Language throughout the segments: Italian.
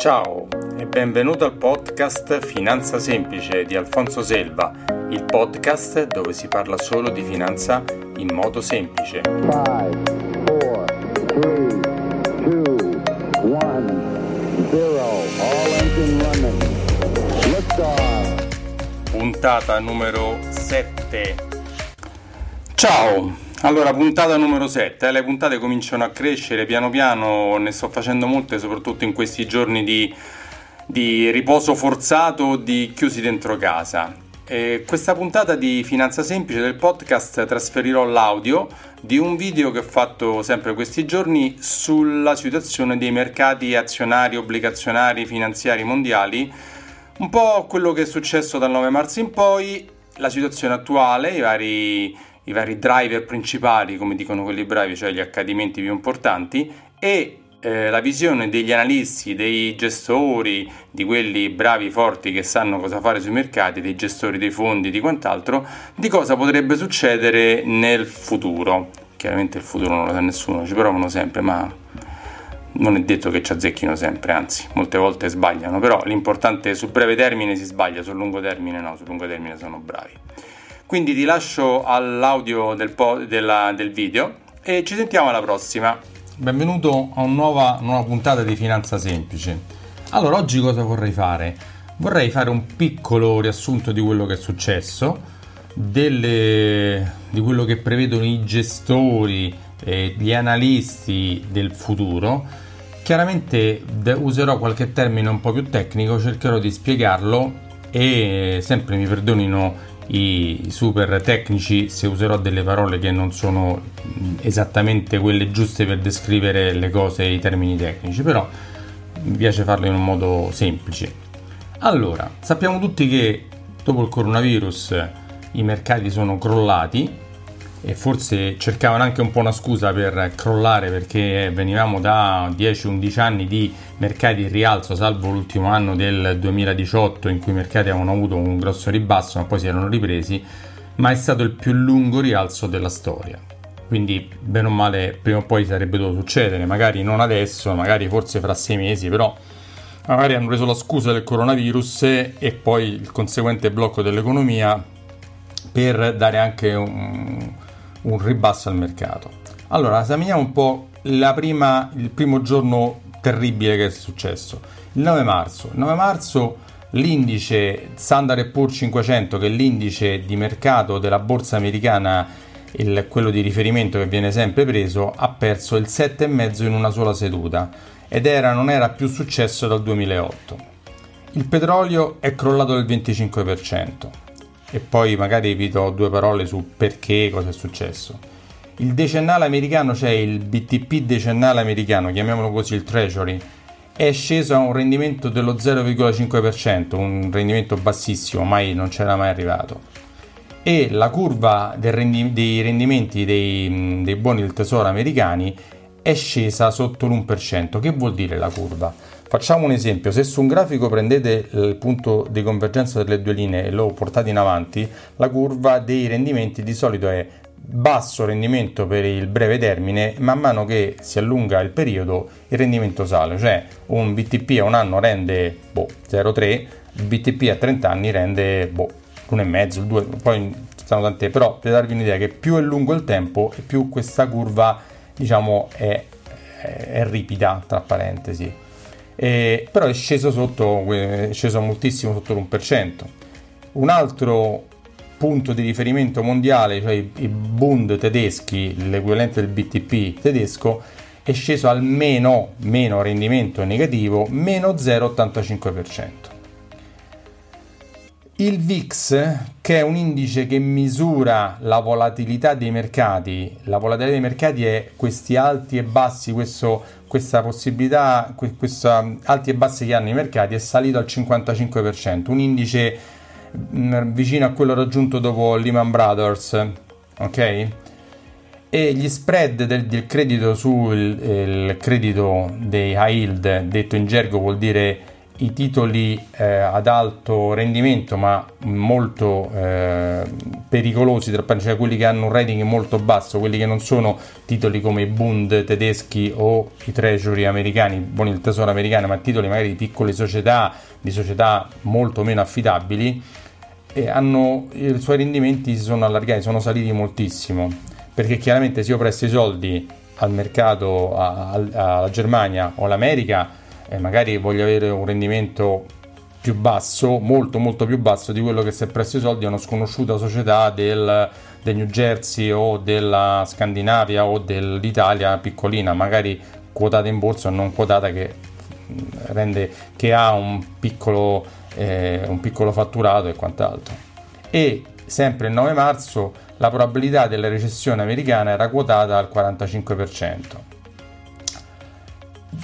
Ciao e benvenuto al podcast Finanza Semplice di Alfonso Selva, il podcast dove si parla solo di finanza in modo semplice. Five, four, three, two, one, Puntata numero 7. Ciao! Allora, puntata numero 7, eh, le puntate cominciano a crescere piano piano, ne sto facendo molte soprattutto in questi giorni di, di riposo forzato, di chiusi dentro casa. E questa puntata di Finanza Semplice del podcast trasferirò l'audio di un video che ho fatto sempre questi giorni sulla situazione dei mercati azionari, obbligazionari, finanziari mondiali, un po' quello che è successo dal 9 marzo in poi, la situazione attuale, i vari i vari driver principali, come dicono quelli bravi, cioè gli accadimenti più importanti, e eh, la visione degli analisti, dei gestori, di quelli bravi, forti che sanno cosa fare sui mercati, dei gestori dei fondi, di quant'altro, di cosa potrebbe succedere nel futuro. Chiaramente il futuro non lo sa nessuno, ci provano sempre, ma non è detto che ci azzecchino sempre, anzi, molte volte sbagliano, però l'importante è sul breve termine si sbaglia, sul lungo termine no, sul lungo termine sono bravi. Quindi ti lascio all'audio del, po- della, del video e ci sentiamo alla prossima. Benvenuto a una nuova, nuova puntata di Finanza Semplice. Allora, oggi cosa vorrei fare? Vorrei fare un piccolo riassunto di quello che è successo, delle, di quello che prevedono i gestori e gli analisti del futuro. Chiaramente userò qualche termine un po' più tecnico, cercherò di spiegarlo e sempre mi perdonino i super tecnici se userò delle parole che non sono esattamente quelle giuste per descrivere le cose e i termini tecnici, però mi piace farlo in un modo semplice. Allora, sappiamo tutti che dopo il coronavirus i mercati sono crollati e forse cercavano anche un po' una scusa per crollare perché venivamo da 10-11 anni di mercati in rialzo, salvo l'ultimo anno del 2018 in cui i mercati avevano avuto un grosso ribasso ma poi si erano ripresi, ma è stato il più lungo rialzo della storia. Quindi, bene o male, prima o poi sarebbe dovuto succedere, magari non adesso, magari forse fra sei mesi, però magari hanno preso la scusa del coronavirus e poi il conseguente blocco dell'economia per dare anche un, un ribasso al mercato. Allora, esaminiamo un po' prima, il primo giorno terribile che è successo. Il 9 marzo. Il 9 marzo l'indice Standard Poor's 500, che è l'indice di mercato della borsa americana, il, quello di riferimento che viene sempre preso, ha perso il 7,5 in una sola seduta ed era, non era più successo dal 2008. Il petrolio è crollato del 25% e poi magari vi do due parole su perché, cosa è successo. Il decennale americano, cioè il BTP decennale americano, chiamiamolo così il Treasury, è sceso a un rendimento dello 0,5%, un rendimento bassissimo, mai non c'era mai arrivato. E la curva rendi- dei rendimenti dei, dei buoni del tesoro americani è scesa sotto l'1%. Che vuol dire la curva? Facciamo un esempio, se su un grafico prendete il punto di convergenza delle due linee e lo portate in avanti, la curva dei rendimenti di solito è basso rendimento per il breve termine, man mano che si allunga il periodo il rendimento sale, cioè un BTP a un anno rende boh, 0,3, il BTP a 30 anni rende boh, l'1,5, il 2, poi ci sono tante, però per darvi un'idea che più è lungo il tempo e più questa curva diciamo è, è ripida, tra parentesi eh, però è sceso, sotto, è sceso moltissimo sotto l'1%. Un altro punto di riferimento mondiale, cioè i, Bund tedeschi, l'equivalente del BTP tedesco, è sceso al meno, meno rendimento negativo, meno 0,85%. Il VIX, che è un indice che misura la volatilità dei mercati, la volatilità dei mercati è questi alti e bassi, questo, questa possibilità, questa alti e bassi che hanno i mercati, è salito al 55%, un indice mm, vicino a quello raggiunto dopo Lehman Brothers, ok? E gli spread del, del credito sul credito dei high yield, detto in gergo vuol dire i titoli eh, ad alto rendimento ma molto eh, pericolosi, cioè quelli che hanno un rating molto basso, quelli che non sono titoli come i Bund tedeschi o i Treasury americani, buoni il tesoro americano, ma titoli magari di piccole società, di società molto meno affidabili, hanno, i suoi rendimenti si sono allargati, sono saliti moltissimo, perché chiaramente se io presto i soldi al mercato, alla Germania o all'America, e magari voglio avere un rendimento più basso, molto molto più basso di quello che se presto i soldi a una sconosciuta società del, del New Jersey o della Scandinavia o dell'Italia piccolina, magari quotata in borsa o non quotata che rende che ha un piccolo, eh, un piccolo fatturato e quant'altro. E sempre il 9 marzo la probabilità della recessione americana era quotata al 45%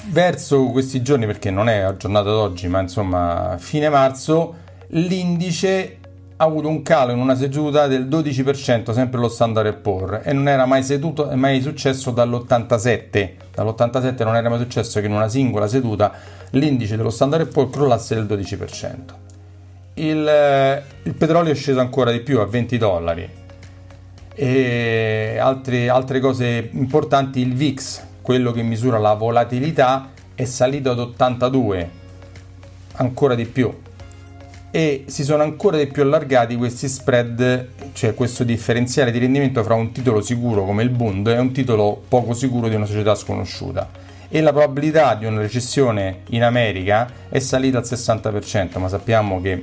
verso questi giorni, perché non è aggiornato ad oggi, ma insomma fine marzo, l'indice ha avuto un calo in una seduta del 12%, sempre lo Standard Poor's, e non era mai, seduto, mai successo dall'87. Dall'87 non era mai successo che in una singola seduta l'indice dello Standard Poor's crollasse del 12%. Il, il petrolio è sceso ancora di più a 20 dollari. E altre, altre cose importanti, il VIX, quello che misura la volatilità, è salito ad 82, ancora di più. E si sono ancora di più allargati questi spread, cioè questo differenziale di rendimento fra un titolo sicuro come il Bund e un titolo poco sicuro di una società sconosciuta. E la probabilità di una recessione in America è salita al 60%, ma sappiamo che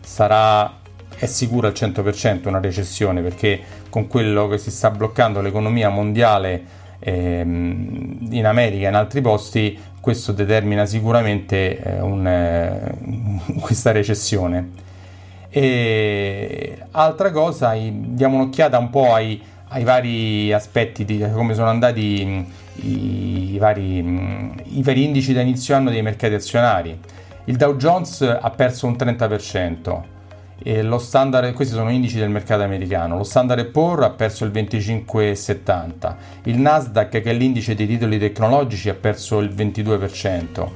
sarà è sicura al 100% una recessione perché con quello che si sta bloccando l'economia mondiale in America e in altri posti questo determina sicuramente eh, un, eh, questa recessione. E altra cosa, diamo un'occhiata un po' ai, ai vari aspetti di come sono andati i, i, vari, i vari indici da inizio anno dei mercati azionari. Il Dow Jones ha perso un 30%, e lo standard, questi sono indici del mercato americano. Lo standard Poor's ha perso il 25,70, il Nasdaq, che è l'indice dei titoli tecnologici, ha perso il 22%.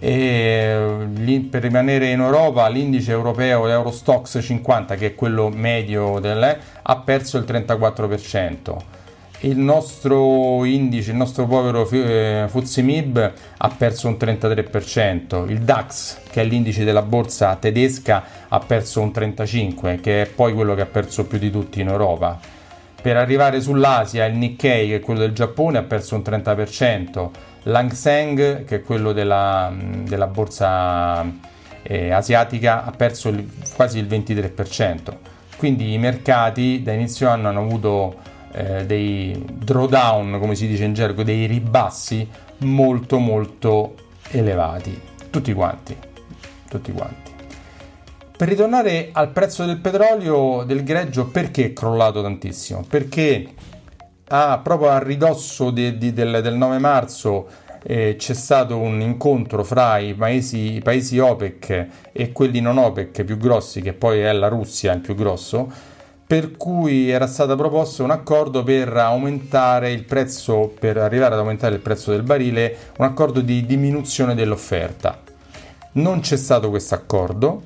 E per rimanere in Europa, l'indice europeo Eurostox 50, che è quello medio, del, ha perso il 34% il nostro indice, il nostro povero eh, Fuzimib ha perso un 33%, il DAX, che è l'indice della borsa tedesca, ha perso un 35%, che è poi quello che ha perso più di tutti in Europa. Per arrivare sull'Asia, il Nikkei, che è quello del Giappone, ha perso un 30%, l'Hang Seng, che è quello della, della borsa eh, asiatica, ha perso il, quasi il 23%. Quindi i mercati da inizio anno hanno avuto eh, dei drawdown, come si dice in gergo, dei ribassi molto molto elevati. Tutti quanti. Tutti quanti. Per ritornare al prezzo del petrolio del greggio, perché è crollato tantissimo? Perché ah, proprio a ridosso de, de, del, del, 9 marzo eh, c'è stato un incontro fra i paesi, i paesi OPEC e quelli non OPEC più grossi, che poi è la Russia il più grosso, per cui era stato proposto un accordo per aumentare il prezzo, per arrivare ad aumentare il prezzo del barile, un accordo di diminuzione dell'offerta. Non c'è stato questo accordo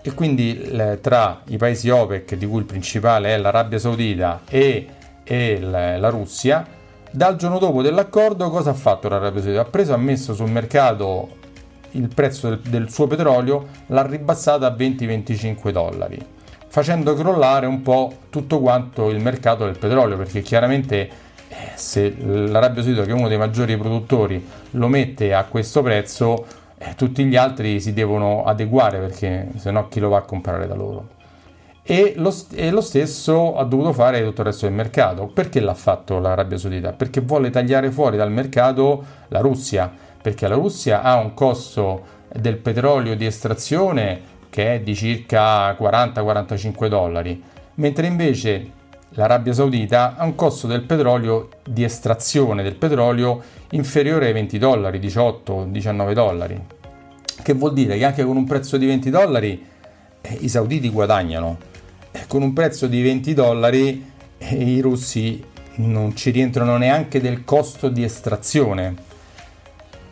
e quindi tra i paesi OPEC, di cui il principale è l'Arabia Saudita e, e la Russia, dal giorno dopo dell'accordo cosa ha fatto l'Arabia Saudita? Ha preso, ha messo sul mercato il prezzo del, del suo petrolio, l'ha ribassato a 20-25 dollari facendo crollare un po' tutto quanto il mercato del petrolio, perché chiaramente eh, se l'Arabia Saudita, che è uno dei maggiori produttori, lo mette a questo prezzo, eh, tutti gli altri si devono adeguare perché se no chi lo va a comprare da loro. E lo, e lo, stesso ha dovuto fare tutto il resto del mercato. Perché l'ha fatto l'Arabia Saudita? Perché vuole tagliare fuori dal mercato la Russia, perché la Russia ha un costo del petrolio di estrazione che è di circa 40-45 dollari, mentre invece l'Arabia Saudita ha un costo del petrolio di estrazione del petrolio inferiore ai 20 dollari, 18-19 dollari, che vuol dire che anche con un prezzo di 20 dollari eh, i sauditi guadagnano, eh, con un prezzo di 20 dollari eh, i russi non ci rientrano neanche del costo di estrazione.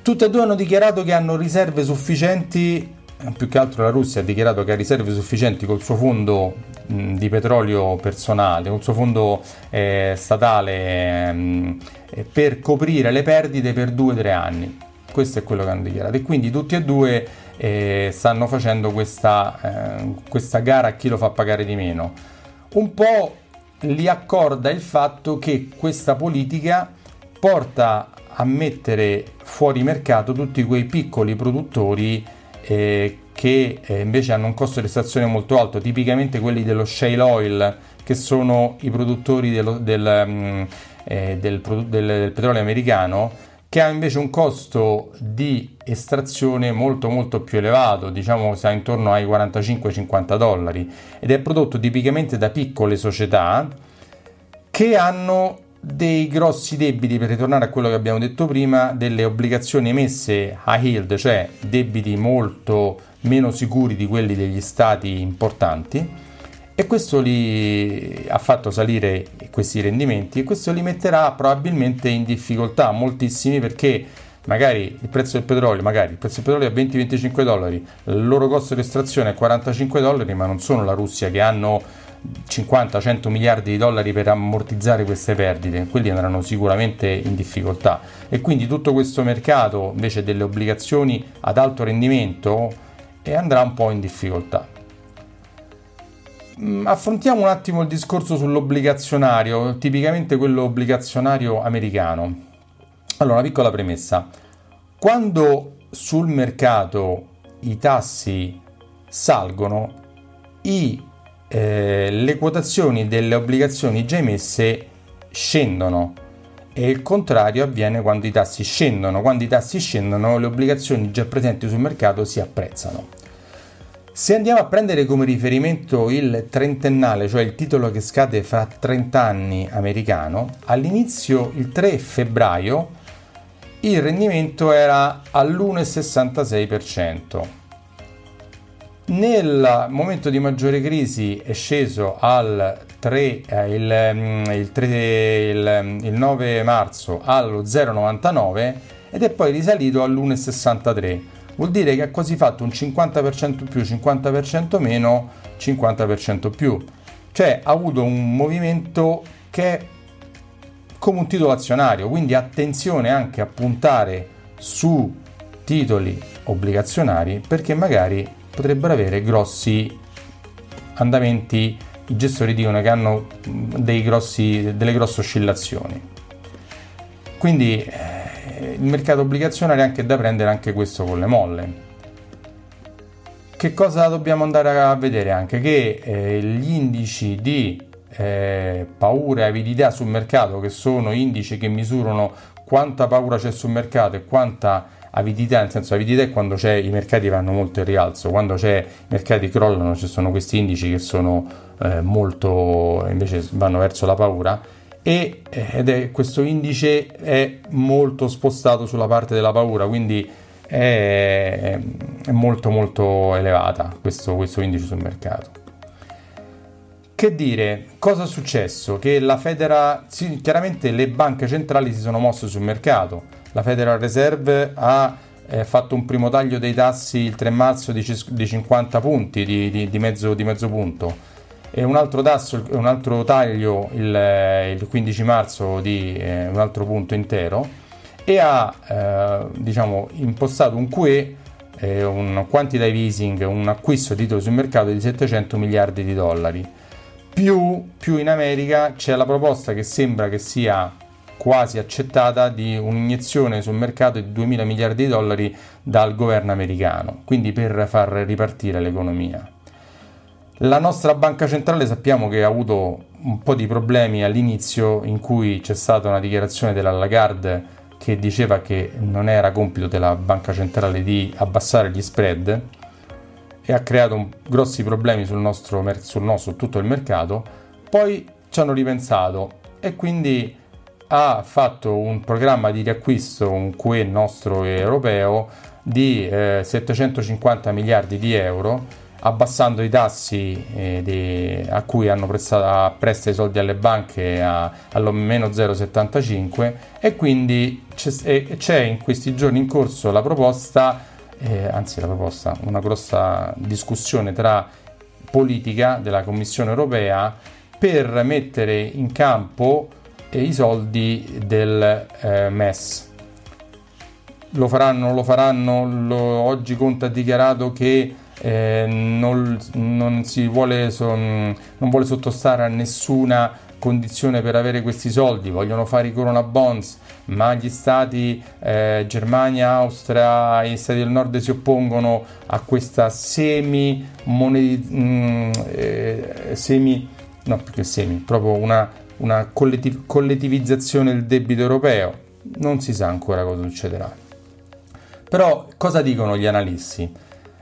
Tutte e due hanno dichiarato che hanno riserve sufficienti, più che altro la Russia ha dichiarato che ha riserve sufficienti col suo fondo di petrolio personale, col suo fondo eh, statale mh, per coprire le perdite per due o tre anni. Questo è quello che hanno dichiarato. E quindi tutti e due eh, stanno facendo questa, eh, questa gara a chi lo fa pagare di meno. Un po' li accorda il fatto che questa politica porta a mettere fuori mercato tutti quei piccoli produttori eh, che eh, invece hanno un costo di estrazione molto alto, tipicamente quelli dello shale oil, che sono i produttori dello, del, um, eh, del, del, del petrolio americano, che ha invece un costo di estrazione molto molto più elevato, diciamo sta intorno ai 45-50 dollari, ed è prodotto tipicamente da piccole società che hanno dei grossi debiti, per ritornare a quello che abbiamo detto prima, delle obbligazioni emesse high yield, cioè debiti molto meno sicuri di quelli degli stati importanti e questo li ha fatto salire questi rendimenti e questo li metterà probabilmente in difficoltà moltissimi perché magari il prezzo del petrolio, magari il prezzo del petrolio è 20-25 dollari, il loro costo di estrazione è 45 dollari, ma non sono la Russia che hanno 50-100 miliardi di dollari per ammortizzare queste perdite, quelli andranno sicuramente in difficoltà e quindi tutto questo mercato invece delle obbligazioni ad alto rendimento andrà un po' in difficoltà. Mm, affrontiamo un attimo il discorso sull'obbligazionario, tipicamente quello obbligazionario americano. Allora, una piccola premessa. Quando sul mercato i tassi salgono, i eh, le quotazioni delle obbligazioni già emesse scendono e il contrario avviene quando i tassi scendono. Quando i tassi scendono le obbligazioni già presenti sul mercato si apprezzano. Se andiamo a prendere come riferimento il trentennale, cioè il titolo che scade fra 30 anni americano, all'inizio, il 3 febbraio, il rendimento era all'1,66%. Nel momento di maggiore crisi è sceso al 3, eh, il, mm, il, 3, il, mm, il 9 marzo allo 0,99 ed è poi risalito all'1,63. Vuol dire che ha quasi fatto un 50% più, 50% meno, 50% più. Cioè ha avuto un movimento che è come un titolo azionario, quindi attenzione anche a puntare su titoli obbligazionari perché magari potrebbero avere grossi andamenti, i gestori dicono che hanno grossi, delle grosse oscillazioni. Quindi eh, il mercato obbligazionario è anche da prendere anche questo con le molle. Che cosa dobbiamo andare a vedere anche? Che eh, gli indici di eh, paura e avidità sul mercato, che sono indici che misurano quanta paura c'è sul mercato e quanta avidità, nel senso avidità è quando c'è, i mercati vanno molto in rialzo, quando c'è, i mercati crollano, ci sono questi indici che sono eh, molto, invece vanno verso la paura e, eh, ed è, questo indice è molto spostato sulla parte della paura, quindi è, è molto molto elevata questo, questo indice sul mercato. Che dire, cosa è successo? Che la Federa, sì, chiaramente le banche centrali si sono mosse sul mercato, la Federal Reserve ha eh, fatto un primo taglio dei tassi il 3 marzo di, di 50 punti, di, di, di, mezzo, di, mezzo, punto, e un altro, tasso, un altro taglio il, eh, il 15 marzo di eh, un altro punto intero, e ha eh, diciamo, impostato un QE, eh, un quantitative easing, un acquisto di titoli sul mercato di 700 miliardi di dollari. Più, più in America c'è la proposta che sembra che sia quasi accettata di un'iniezione sul mercato di 2 mila miliardi di dollari dal governo americano, quindi per far ripartire l'economia. La nostra banca centrale sappiamo che ha avuto un po' di problemi all'inizio in cui c'è stata una dichiarazione della Lagarde che diceva che non era compito della banca centrale di abbassare gli spread e ha creato grossi problemi sul nostro, sul nostro tutto il mercato. Poi ci hanno ripensato e quindi ha fatto un programma di riacquisto, un QE nostro europeo, di eh, 750 miliardi di euro abbassando i tassi eh, di, a cui hanno prestato presta i soldi alle banche a, allo 0,75 e quindi c'è, c'è, in questi giorni in corso la proposta, eh, anzi la proposta, una grossa discussione tra politica della Commissione europea per mettere in campo i soldi del eh, MES. Lo faranno, lo faranno, lo, oggi Conte ha dichiarato che eh, non, non, vuole, son, non vuole sottostare a nessuna condizione per avere questi soldi, vogliono fare i corona bonds, ma gli stati eh, Germania, Austria e gli stati del nord si oppongono a questa semi moneti, mm, eh, semi no più che semi, proprio una, una collettiv- collettivizzazione del debito europeo. Non si sa ancora cosa succederà. Però cosa dicono gli analisti?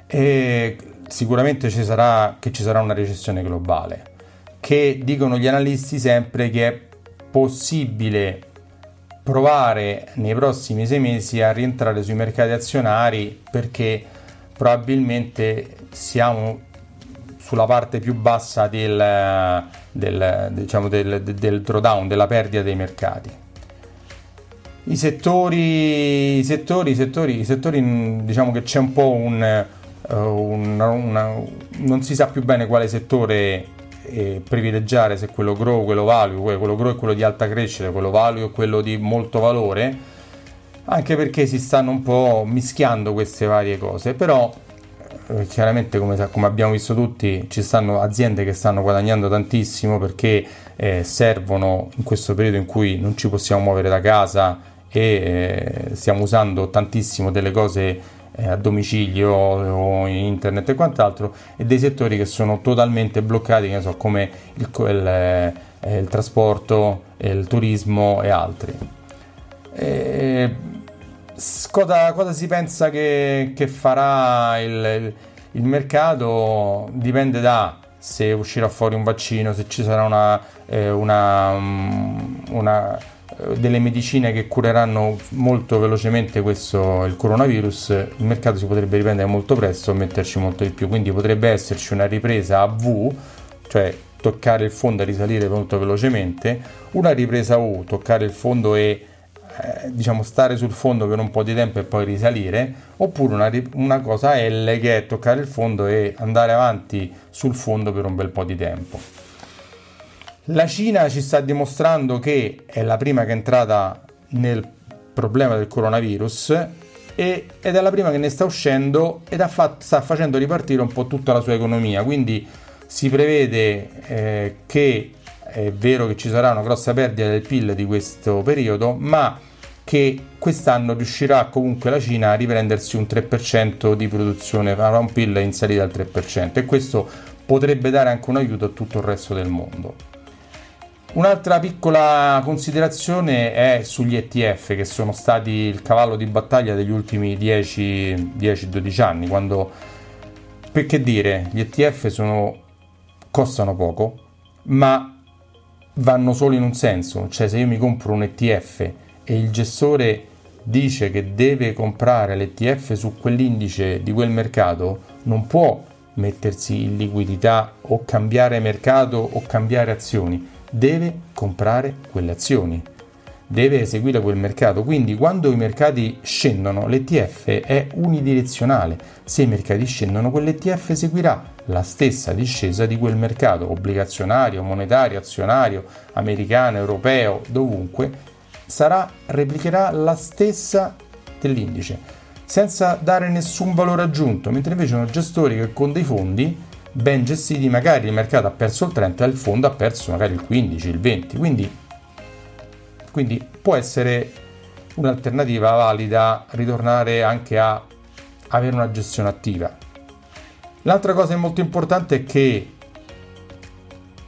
E sicuramente ci sarà, che ci sarà una recessione globale, che dicono gli analisti sempre che è possibile provare nei prossimi sei mesi a rientrare sui mercati azionari perché probabilmente siamo sulla parte più bassa del, del, diciamo del, del drawdown, della perdita dei mercati. I settori, i settori, i settori, i settori diciamo che c'è un po' un, uh, una, una, non si sa più bene quale settore eh, privilegiare, se quello grow, quello value, quello grow è quello di alta crescita, quello value è quello di molto valore, anche perché si stanno un po' mischiando queste varie cose, però eh, chiaramente come, come, abbiamo visto tutti ci stanno aziende che stanno guadagnando tantissimo perché eh, servono in questo periodo in cui non ci possiamo muovere da casa e eh, stiamo usando tantissimo delle cose eh, a domicilio o in internet e quant'altro e dei settori che sono totalmente bloccati che so, come il, il, eh, il trasporto, il turismo e altri. E, cosa, cosa, si pensa che, che farà il, il, mercato? Dipende da se uscirà fuori un vaccino, se ci sarà una, eh, una, una delle medicine che cureranno molto velocemente questo, il coronavirus, il mercato si potrebbe riprendere molto presto e metterci molto di più. Quindi potrebbe esserci una ripresa a V, cioè toccare il fondo e risalire molto velocemente, una ripresa U, toccare il fondo e eh, diciamo stare sul fondo per un po' di tempo e poi risalire, oppure una, una cosa L che è toccare il fondo e andare avanti sul fondo per un bel po' di tempo. La Cina ci sta dimostrando che è la prima che è entrata nel problema del coronavirus ed è la prima che ne sta uscendo ed fatto, sta facendo ripartire un po' tutta la sua economia. Quindi si prevede eh, che è vero che ci sarà una grossa perdita del PIL di questo periodo, ma che quest'anno riuscirà comunque la Cina a riprendersi un 3% di produzione, avrà un PIL in salita al 3% e questo potrebbe dare anche un aiuto a tutto il resto del mondo. Un'altra piccola considerazione è sugli ETF che sono stati il cavallo di battaglia degli ultimi 10-12 anni. Quando, perché dire, gli ETF sono, costano poco, ma vanno solo in un senso, cioè se io mi compro un ETF e il gestore dice che deve comprare l'ETF su quell'indice di quel mercato, non può mettersi in liquidità o cambiare mercato o cambiare azioni deve comprare quelle azioni, deve eseguire quel mercato. Quindi quando i mercati scendono, l'ETF è unidirezionale. Se i mercati scendono, quell'ETF eseguirà la stessa discesa di quel mercato, obbligazionario, monetario, azionario, americano, europeo, dovunque, sarà, replicherà la stessa dell'indice, senza dare nessun valore aggiunto, mentre invece sono gestori che con dei fondi ben gestiti, magari il mercato ha perso il 30 e il fondo ha perso magari il 15, il 20, quindi, quindi può essere un'alternativa valida ritornare anche a avere una gestione attiva. L'altra cosa molto importante è che,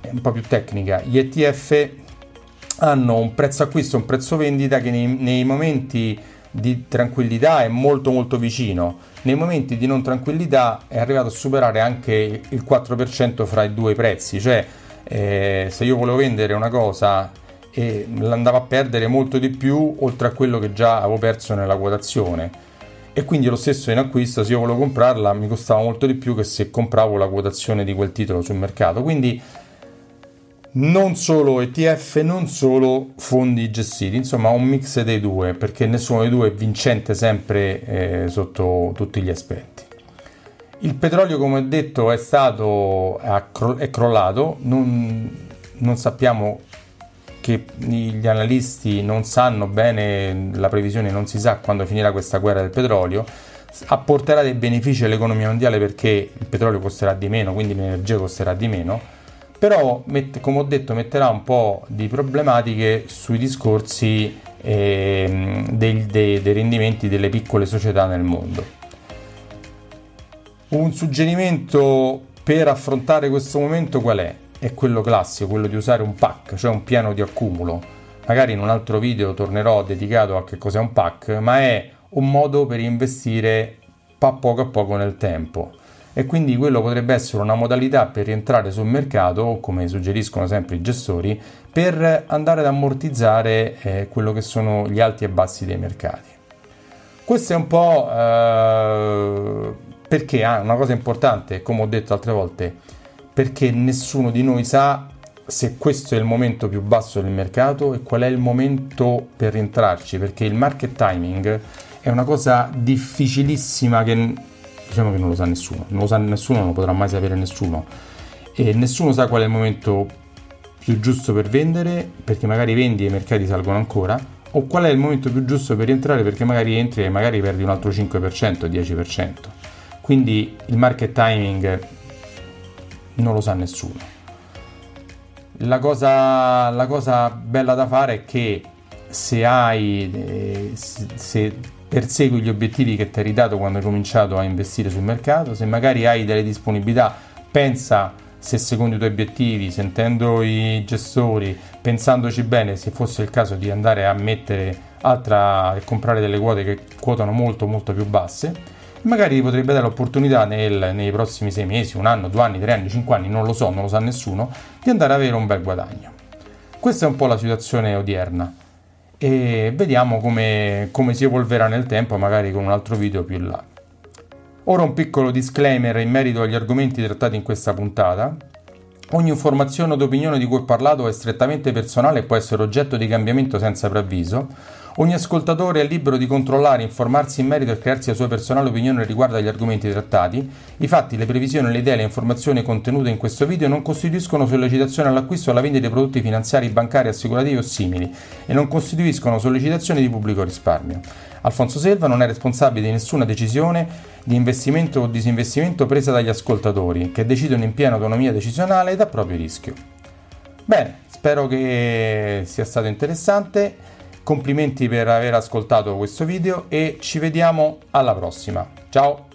è un po' più tecnica, gli ETF hanno un prezzo acquisto e un prezzo vendita che nei, nei momenti di tranquillità è molto molto vicino. Nei momenti di non tranquillità è arrivato a superare anche il 4% fra i due prezzi, cioè eh, se io volevo vendere una cosa e l'andavo a perdere molto di più oltre a quello che già avevo perso nella quotazione. E quindi lo stesso in acquisto, se io volevo comprarla, mi costava molto di più che se compravo la quotazione di quel titolo sul mercato. Quindi non solo ETF, non solo fondi gestiti, insomma un mix dei due, perché nessuno dei due è vincente sempre eh, sotto tutti gli aspetti. Il petrolio, come ho detto, è stato è crollato, non, non sappiamo che gli analisti non sanno bene, la previsione non si sa quando finirà questa guerra del petrolio, apporterà dei benefici all'economia mondiale perché il petrolio costerà di meno, quindi l'energia costerà di meno, però come ho detto metterà un po' di problematiche sui discorsi eh, dei, dei, dei rendimenti delle piccole società nel mondo. Un suggerimento per affrontare questo momento qual è? È quello classico, quello di usare un pack, cioè un piano di accumulo. Magari in un altro video tornerò dedicato a che cos'è un pack, ma è un modo per investire a poco a poco nel tempo. E quindi quello potrebbe essere una modalità per rientrare sul mercato, come suggeriscono sempre i gestori, per andare ad ammortizzare eh, quello che sono gli alti e bassi dei mercati. Questo è un po' eh, perché ah, una cosa importante, come ho detto altre volte, perché nessuno di noi sa se questo è il momento più basso del mercato e qual è il momento per rientrarci, perché il market timing è una cosa difficilissima che diciamo che non lo sa nessuno, non lo sa nessuno, non lo potrà mai sapere nessuno e nessuno sa qual è il momento più giusto per vendere perché magari vendi e i mercati salgono ancora o qual è il momento più giusto per rientrare perché magari entri e magari perdi un altro 5%, 10%. Quindi il market timing non lo sa nessuno. La cosa, la cosa bella da fare è che se hai, eh, se persegui gli obiettivi che ti eri dato quando hai cominciato a investire sul mercato, se magari hai delle disponibilità, pensa se secondo i tuoi obiettivi, sentendo i gestori, pensandoci bene, se fosse il caso di andare a mettere altra e comprare delle quote che quotano molto molto più basse magari potrebbe dare l'opportunità nel, nei prossimi sei mesi, un anno, due anni, tre anni, cinque anni, non lo so, non lo sa nessuno, di andare ad avere un bel guadagno. Questa è un po' la situazione odierna e vediamo come, come si evolverà nel tempo, magari con un altro video più in là. Ora un piccolo disclaimer in merito agli argomenti trattati in questa puntata. Ogni informazione o opinione di cui ho parlato è strettamente personale e può essere oggetto di cambiamento senza preavviso. Ogni ascoltatore è libero di controllare, informarsi in merito e crearsi la sua personale opinione riguardo agli argomenti trattati. I fatti, le previsioni, le idee e le informazioni contenute in questo video non costituiscono sollecitazione all'acquisto o alla vendita di prodotti finanziari, bancari, assicurativi o simili e non costituiscono sollecitazioni di pubblico risparmio. Alfonso Selva non è responsabile di nessuna decisione di investimento o disinvestimento presa dagli ascoltatori, che decidono in piena autonomia decisionale ed a proprio rischio. Bene, spero che sia stato interessante. Complimenti per aver ascoltato questo video e ci vediamo alla prossima. Ciao!